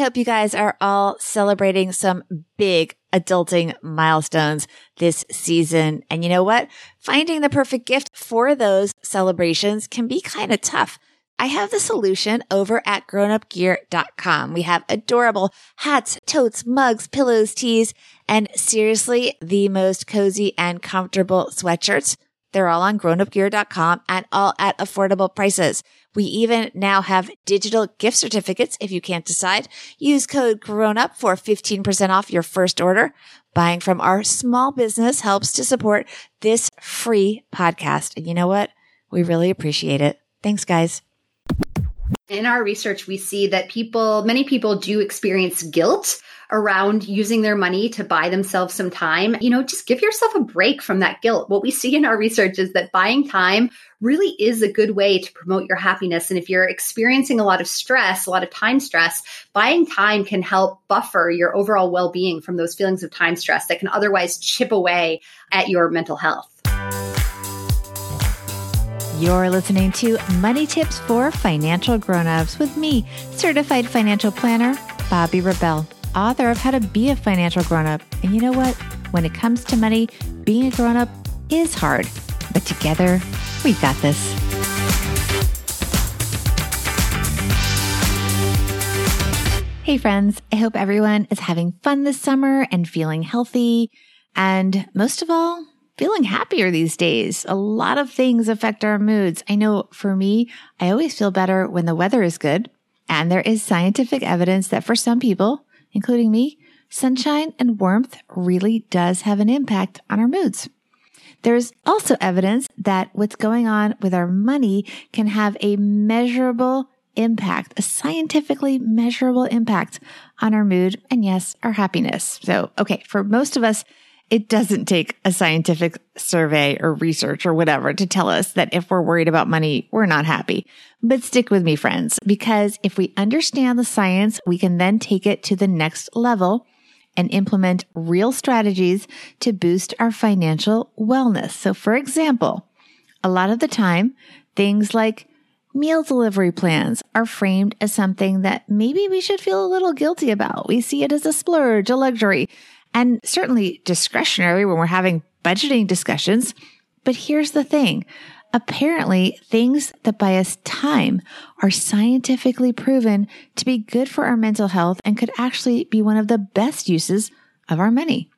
hope you guys are all celebrating some big adulting milestones this season. And you know what? Finding the perfect gift for those celebrations can be kind of tough. I have the solution over at grownupgear.com. We have adorable hats, totes, mugs, pillows, tees, and seriously, the most cozy and comfortable sweatshirts. They're all on grownupgear.com and all at affordable prices. We even now have digital gift certificates if you can't decide. Use code GROWNUP for 15% off your first order. Buying from our small business helps to support this free podcast. And you know what? We really appreciate it. Thanks, guys. In our research, we see that people, many people do experience guilt around using their money to buy themselves some time, you know, just give yourself a break from that guilt. What we see in our research is that buying time really is a good way to promote your happiness. And if you're experiencing a lot of stress, a lot of time stress, buying time can help buffer your overall well being from those feelings of time stress that can otherwise chip away at your mental health. You're listening to Money Tips for Financial Grownups with me, certified financial planner, Bobbi Rebell author of How to Be a Financial Grown Up. And you know what? When it comes to money, being a grown up is hard, but together, we got this. Hey, friends. I hope everyone is having fun this summer and feeling healthy. And most of all, feeling happier these days. A lot of things affect our moods. I know for me, I always feel better when the weather is good. And there is scientific evidence that for some people, including me, sunshine and warmth really does have an impact on our moods. There's also evidence that what's going on with our money can have a measurable impact, a scientifically measurable impact on our mood and yes, our happiness. So, okay, for most of us, it doesn't take a scientific survey or research or whatever to tell us that if we're worried about money, we're not happy. But stick with me, friends, because if we understand the science, we can then take it to the next level and implement real strategies to boost our financial wellness. So, for example, a lot of the time, things like meal delivery plans are framed as something that maybe we should feel a little guilty about. We see it as a splurge, a luxury and certainly discretionary when we're having budgeting discussions. But here's the thing. Apparently, things that buy us time are scientifically proven to be good for our mental health and could actually be one of the best uses of our money.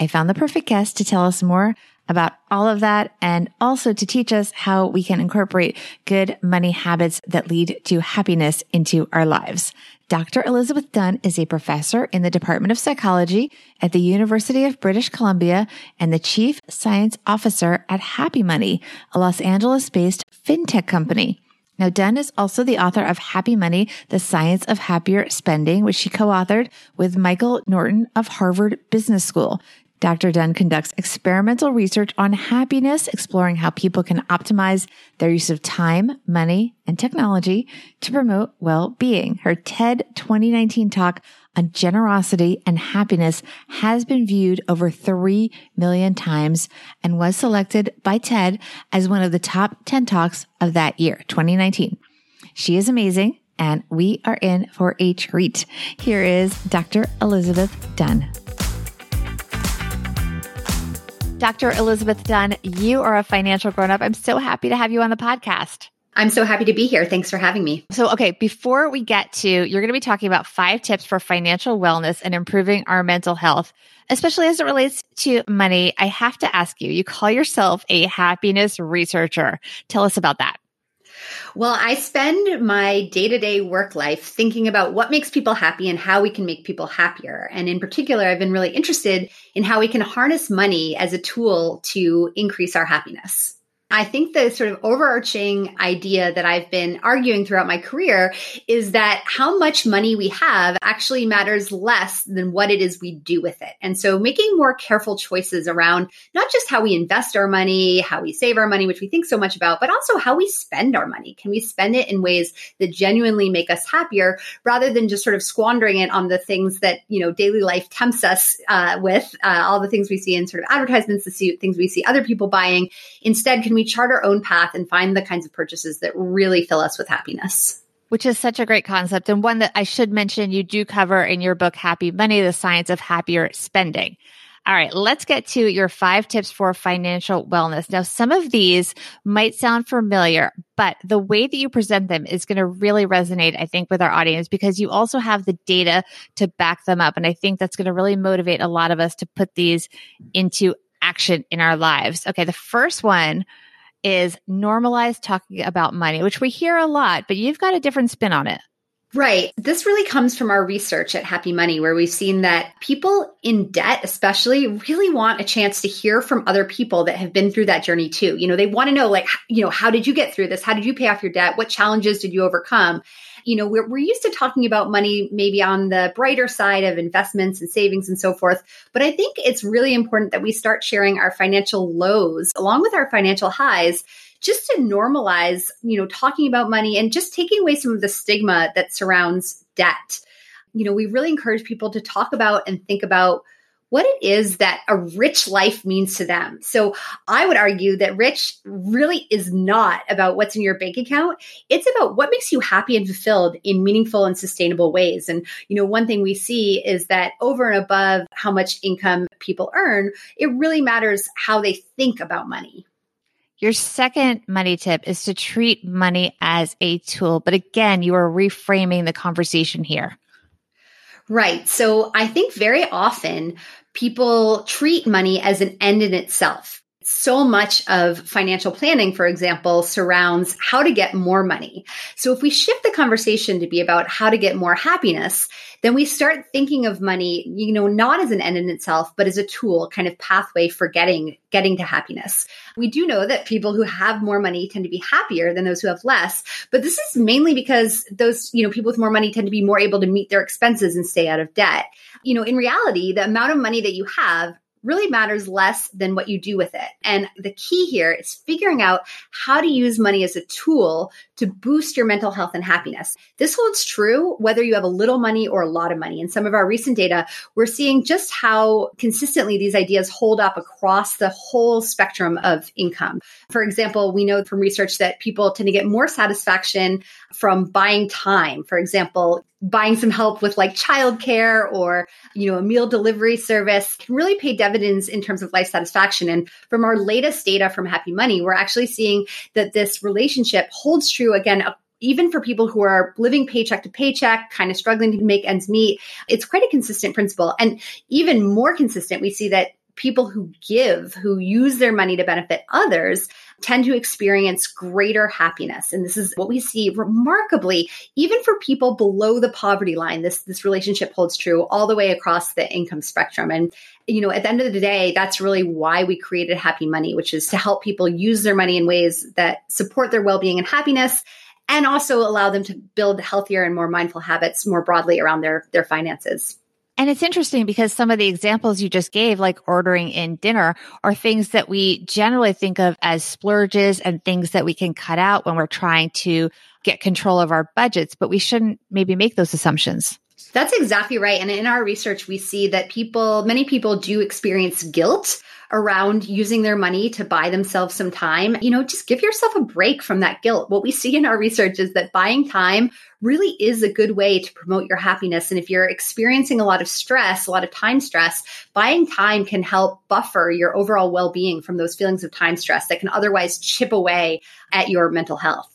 I found the perfect guest to tell us more about all of that and also to teach us how we can incorporate good money habits that lead to happiness into our lives. Dr. Elizabeth Dunn is a professor in the Department of Psychology at the University of British Columbia and the chief science officer at Happy Money, a Los Angeles based fintech company. Now, Dunn is also the author of Happy Money, The Science of Happier Spending, which she co-authored with Michael Norton of Harvard Business School. Dr. Dunn conducts experimental research on happiness, exploring how people can optimize their use of time, money, and technology to promote well-being. Her TED 2019 talk on generosity and happiness has been viewed over 3 million times and was selected by TED as one of the top 10 talks of that year, 2019. She is amazing and we are in for a treat. Here is Dr. Elizabeth Dunn. Dr. Elizabeth Dunn, you are a financial grown up. I'm so happy to have you on the podcast. I'm so happy to be here. Thanks for having me. So, okay, before we get to, you're going to be talking about five tips for financial wellness and improving our mental health, especially as it relates to money. I have to ask you, you call yourself a happiness researcher. Tell us about that. Well, I spend my day to day work life thinking about what makes people happy and how we can make people happier. And in particular, I've been really interested in how we can harness money as a tool to increase our happiness. I think the sort of overarching idea that I've been arguing throughout my career is that how much money we have actually matters less than what it is we do with it. And so making more careful choices around not just how we invest our money, how we save our money, which we think so much about, but also how we spend our money. Can we spend it in ways that genuinely make us happier rather than just sort of squandering it on the things that, you know, daily life tempts us uh, with, uh, all the things we see in sort of advertisements, the things we see other people buying. Instead, can we chart our own path and find the kinds of purchases that really fill us with happiness? which is such a great concept and one that I should mention you do cover in your book, Happy Money, the science of happier spending. All right, let's get to your five tips for financial wellness. Now, some of these might sound familiar, but the way that you present them is going to really resonate, I think, with our audience because you also have the data to back them up. And I think that's going to really motivate a lot of us to put these into action in our lives. Okay, the first one is normalize talking about money, which we hear a lot, but you've got a different spin on it. Right. This really comes from our research at Happy Money, where we've seen that people in debt, especially, really want a chance to hear from other people that have been through that journey too. You know, they want to know, like, you know, how did you get through this? How did you pay off your debt? What challenges did you overcome? You know, we're, we're used to talking about money maybe on the brighter side of investments and savings and so forth. But I think it's really important that we start sharing our financial lows along with our financial highs just to normalize, you know, talking about money and just taking away some of the stigma that surrounds debt. You know, we really encourage people to talk about and think about what it is that a rich life means to them. So I would argue that rich really is not about what's in your bank account. It's about what makes you happy and fulfilled in meaningful and sustainable ways. And, you know, one thing we see is that over and above how much income people earn, it really matters how they think about money. Your second money tip is to treat money as a tool. But again, you are reframing the conversation here. Right. So I think very often people treat money as an end in itself so much of financial planning, for example, surrounds how to get more money. So if we shift the conversation to be about how to get more happiness, then we start thinking of money, you know, not as an end in itself, but as a tool, kind of pathway for getting, getting to happiness. We do know that people who have more money tend to be happier than those who have less, but this is mainly because those, you know, people with more money tend to be more able to meet their expenses and stay out of debt. You know, in reality, the amount of money that you have really matters less than what you do with it. And the key here is figuring out how to use money as a tool to boost your mental health and happiness. This holds true whether you have a little money or a lot of money. In some of our recent data, we're seeing just how consistently these ideas hold up across the whole spectrum of income. For example, we know from research that people tend to get more satisfaction from buying time. For example, buying some help with like childcare or, you know, a meal delivery service can really pay dividends in terms of life satisfaction. And from our latest data from Happy Money, we're actually seeing that this relationship holds true again even for people who are living paycheck to paycheck, kind of struggling to make ends meet, it's quite a consistent principle. And even more consistent, we see that people who give, who use their money to benefit others, tend to experience greater happiness. And this is what we see remarkably, even for people below the poverty line. This, this relationship holds true all the way across the income spectrum. And, you know, at the end of the day, that's really why we created Happy Money, which is to help people use their money in ways that support their well-being and happiness and also allow them to build healthier and more mindful habits more broadly around their, their finances. And it's interesting because some of the examples you just gave, like ordering in dinner, are things that we generally think of as splurges and things that we can cut out when we're trying to get control of our budgets, but we shouldn't maybe make those assumptions. That's exactly right. And in our research, we see that people, many people do experience guilt around using their money to buy themselves some time, you know, just give yourself a break from that guilt. What we see in our research is that buying time really is a good way to promote your happiness. And if you're experiencing a lot of stress, a lot of time stress, buying time can help buffer your overall well being from those feelings of time stress that can otherwise chip away at your mental health.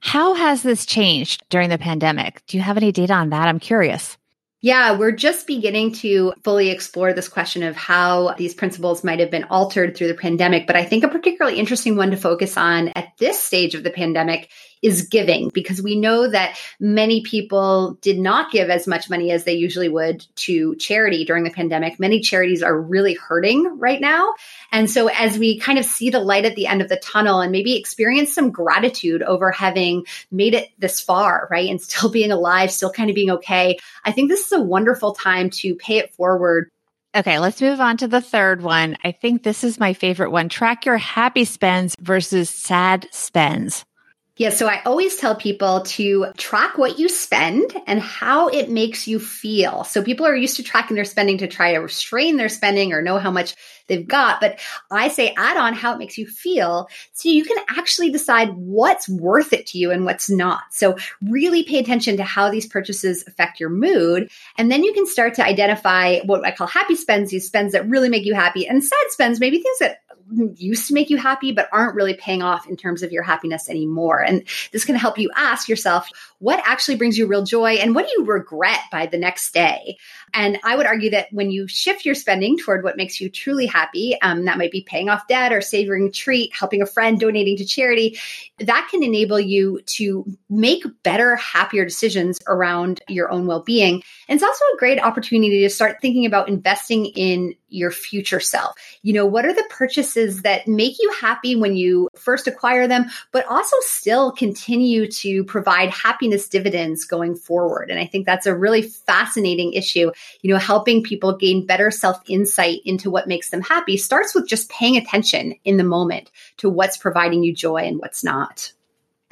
How has this changed during the pandemic? Do you have any data on that? I'm curious. Yeah, we're just beginning to fully explore this question of how these principles might have been altered through the pandemic. But I think a particularly interesting one to focus on at this stage of the pandemic is giving because we know that many people did not give as much money as they usually would to charity during the pandemic. Many charities are really hurting right now. And so as we kind of see the light at the end of the tunnel and maybe experience some gratitude over having made it this far, right? And still being alive, still kind of being okay. I think this is a wonderful time to pay it forward Okay, let's move on to the third one. I think this is my favorite one. Track your happy spends versus sad spends. Yeah, so I always tell people to track what you spend and how it makes you feel. So people are used to tracking their spending to try to restrain their spending or know how much they've got. But I say add on how it makes you feel so you can actually decide what's worth it to you and what's not. So really pay attention to how these purchases affect your mood. And then you can start to identify what I call happy spends, these spends that really make you happy, and sad spends, maybe things that used to make you happy, but aren't really paying off in terms of your happiness anymore. And this can help you ask yourself, what actually brings you real joy and what do you regret by the next day? And I would argue that when you shift your spending toward what makes you truly happy, um, that might be paying off debt or savoring a treat, helping a friend, donating to charity, that can enable you to make better, happier decisions around your own well being. And it's also a great opportunity to start thinking about investing in your future self. You know, what are the purchases that make you happy when you first acquire them, but also still continue to provide happiness dividends going forward? And I think that's a really fascinating issue. You know, helping people gain better self insight into what makes them happy starts with just paying attention in the moment to what's providing you joy and what's not.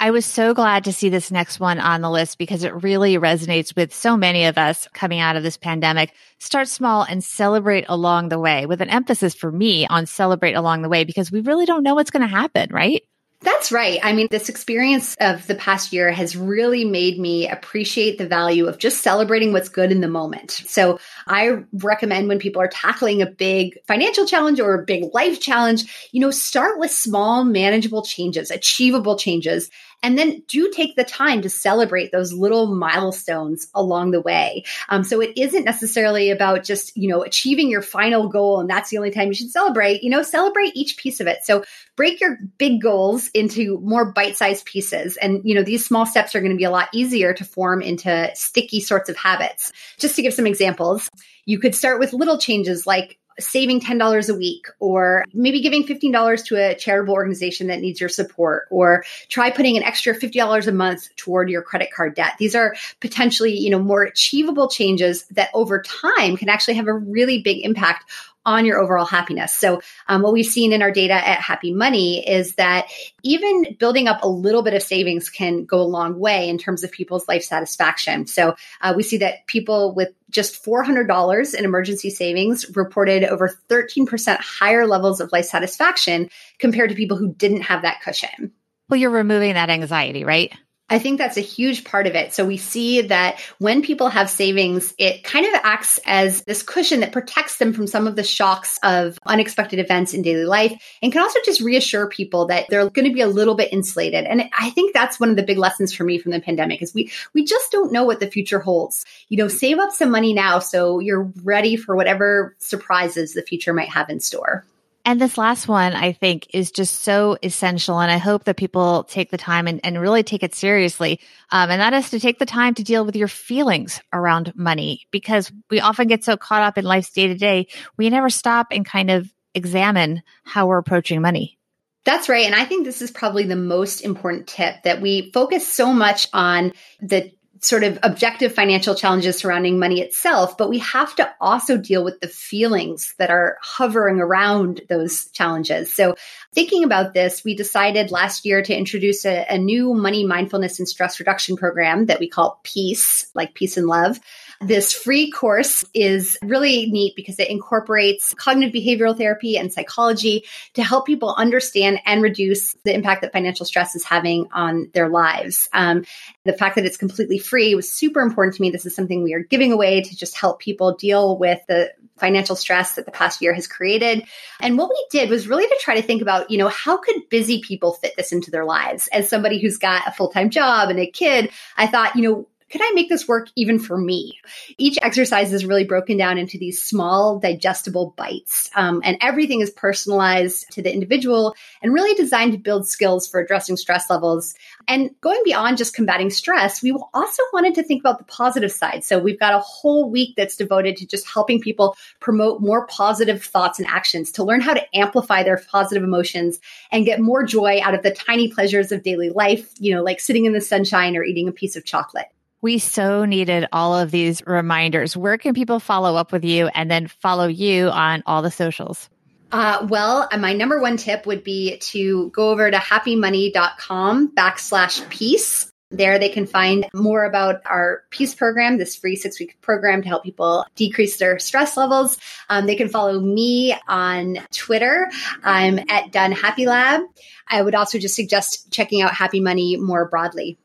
I was so glad to see this next one on the list because it really resonates with so many of us coming out of this pandemic. Start small and celebrate along the way with an emphasis for me on celebrate along the way because we really don't know what's going to happen, right? That's right. I mean, this experience of the past year has really made me appreciate the value of just celebrating what's good in the moment. So I recommend when people are tackling a big financial challenge or a big life challenge, you know, start with small, manageable changes, achievable changes, and then do take the time to celebrate those little milestones along the way. Um, so it isn't necessarily about just, you know, achieving your final goal and that's the only time you should celebrate. You know, celebrate each piece of it. So break your big goals into more bite-sized pieces. And, you know, these small steps are going to be a lot easier to form into sticky sorts of habits. Just to give some examples, you could start with little changes like saving $10 a week or maybe giving $15 to a charitable organization that needs your support or try putting an extra $50 a month toward your credit card debt. These are potentially, you know, more achievable changes that over time can actually have a really big impact on your overall happiness. So, um, what we've seen in our data at Happy Money is that even building up a little bit of savings can go a long way in terms of people's life satisfaction. So, uh, we see that people with just $400 in emergency savings reported over 13% higher levels of life satisfaction compared to people who didn't have that cushion. Well, you're removing that anxiety, right? I think that's a huge part of it. So we see that when people have savings, it kind of acts as this cushion that protects them from some of the shocks of unexpected events in daily life and can also just reassure people that they're going to be a little bit insulated. And I think that's one of the big lessons for me from the pandemic is we we just don't know what the future holds. You know, save up some money now so you're ready for whatever surprises the future might have in store. And this last one, I think, is just so essential. And I hope that people take the time and, and really take it seriously. Um, and that is to take the time to deal with your feelings around money because we often get so caught up in life's day to day, we never stop and kind of examine how we're approaching money. That's right. And I think this is probably the most important tip that we focus so much on the sort of objective financial challenges surrounding money itself, but we have to also deal with the feelings that are hovering around those challenges. So, thinking about this, we decided last year to introduce a, a new money mindfulness and stress reduction program that we call Peace, like peace and love. This free course is really neat because it incorporates cognitive behavioral therapy and psychology to help people understand and reduce the impact that financial stress is having on their lives. Um, the fact that it's completely free was super important to me. This is something we are giving away to just help people deal with the financial stress that the past year has created. And what we did was really to try to think about, you know, how could busy people fit this into their lives? As somebody who's got a full-time job and a kid, I thought, you know, could I make this work even for me? Each exercise is really broken down into these small, digestible bites. Um, and everything is personalized to the individual and really designed to build skills for addressing stress levels. And going beyond just combating stress, we also wanted to think about the positive side. So we've got a whole week that's devoted to just helping people promote more positive thoughts and actions to learn how to amplify their positive emotions and get more joy out of the tiny pleasures of daily life, you know, like sitting in the sunshine or eating a piece of chocolate. We so needed all of these reminders. Where can people follow up with you and then follow you on all the socials? Uh, well, my number one tip would be to go over to happymoney.com backslash peace there they can find more about our Peace program, this free six week program to help people decrease their stress levels. Um, they can follow me on Twitter. I'm at Dunn Happy Lab. I would also just suggest checking out Happy Money more broadly.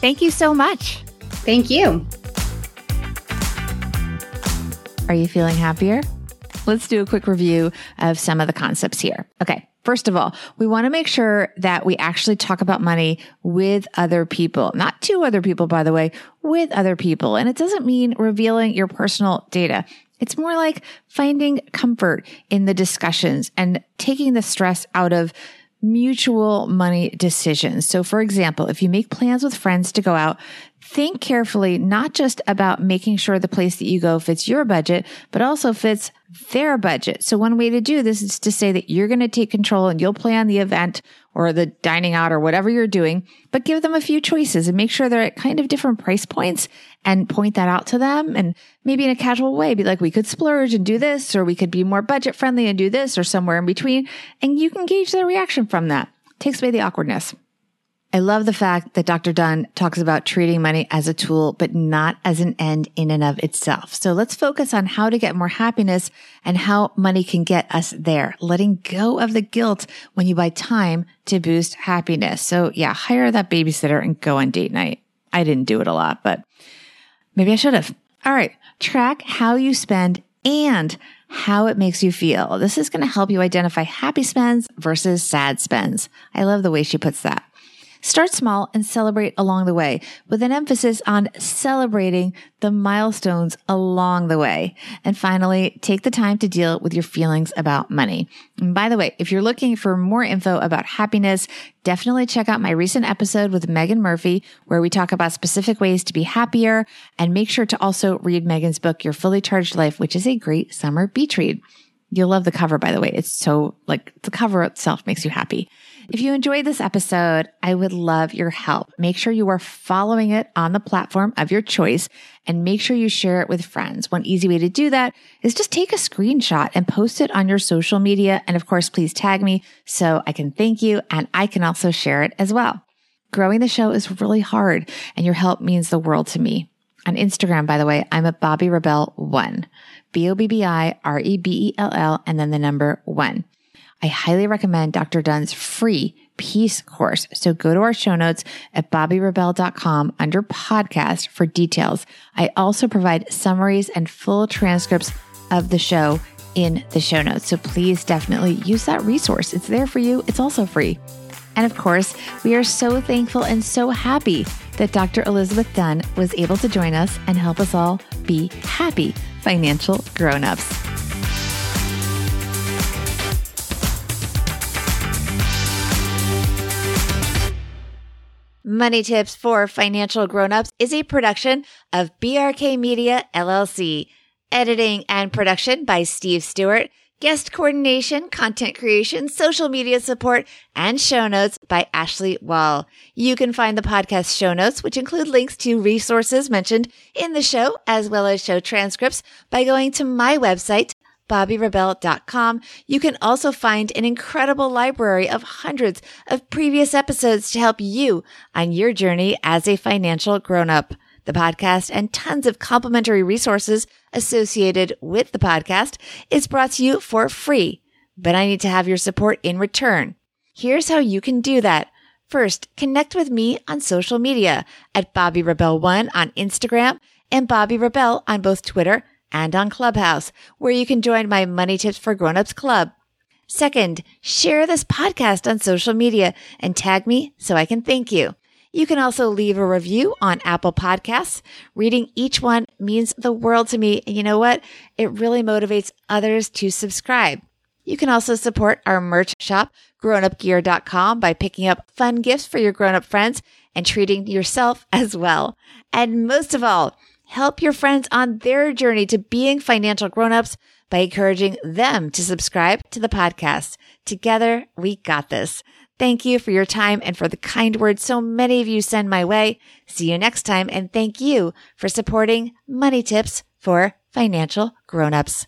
Thank you so much. Thank you. Are you feeling happier? Let's do a quick review of some of the concepts here. Okay. First of all, we want to make sure that we actually talk about money with other people, not to other people, by the way, with other people. And it doesn't mean revealing your personal data. It's more like finding comfort in the discussions and taking the stress out of mutual money decisions. So, for example, if you make plans with friends to go out, think carefully, not just about making sure the place that you go fits your budget, but also fits their budget. So one way to do this is to say that you're going to take control and you'll plan the event or the dining out or whatever you're doing, but give them a few choices and make sure they're at kind of different price points and point that out to them. And maybe in a casual way, be like, we could splurge and do this, or we could be more budget friendly and do this or somewhere in between. And you can gauge their reaction from that. Takes away the awkwardness. I love the fact that Dr. Dunn talks about treating money as a tool, but not as an end in and of itself. So let's focus on how to get more happiness and how money can get us there, letting go of the guilt when you buy time to boost happiness. So yeah, hire that babysitter and go on date night. I didn't do it a lot, but maybe I should have. All right. Track how you spend and how it makes you feel. This is going to help you identify happy spends versus sad spends. I love the way she puts that. Start small and celebrate along the way with an emphasis on celebrating the milestones along the way. And finally, take the time to deal with your feelings about money. And by the way, if you're looking for more info about happiness, definitely check out my recent episode with Meghan Murphy, where we talk about specific ways to be happier and make sure to also read Meghan's book, Your Fully Charged Life, which is a great summer beach read. You'll love the cover, by the way. It's so like the cover itself makes you happy. If you enjoyed this episode, I would love your help. Make sure you are following it on the platform of your choice and make sure you share it with friends. One easy way to do that is just take a screenshot and post it on your social media. And of course, please tag me so I can thank you and I can also share it as well. Growing the show is really hard and your help means the world to me. On Instagram, by the way, I'm at Bobbi Rebell one, B O B B I R E B E L L, and then the number one. I highly recommend Dr. Dunn's free peace course. So go to our show notes at bobbirebell.com under podcast for details. I also provide summaries and full transcripts of the show in the show notes. So please definitely use that resource. It's there for you. It's also free. And of course, we are so thankful and so happy that Dr. Elizabeth Dunn was able to join us and help us all be happy financial grown-ups. Money Tips for Financial Grownups is a production of BRK Media LLC. Editing and production by Steve Stewart. Guest coordination, content creation, social media support, and show notes by Ashley Wall. You can find the podcast show notes, which include links to resources mentioned in the show, as well as show transcripts by going to my website, bobbirebell.com. You can also find an incredible library of hundreds of previous episodes to help you on your journey as a financial grown-up. The podcast and tons of complimentary resources associated with the podcast is brought to you for free, but I need to have your support in return. Here's how you can do that. First, connect with me on social media at Bobbi Rebell1 on Instagram and Bobbi Rebell on both Twitter and on Clubhouse, where you can join my Money Tips for Grownups Club. Second, share this podcast on social media and tag me so I can thank you. You can also leave a review on Apple Podcasts. Reading each one means the world to me. And you know what? It really motivates others to subscribe. You can also support our merch shop, grownupgear.com, by picking up fun gifts for your grown up friends and treating yourself as well. And most of all, Help your friends on their journey to being financial grown-ups by encouraging them to subscribe to the podcast. Together, we got this. Thank you for your time and for the kind words so many of you send my way. See you next time and thank you for supporting Money Tips for Financial Grown-ups.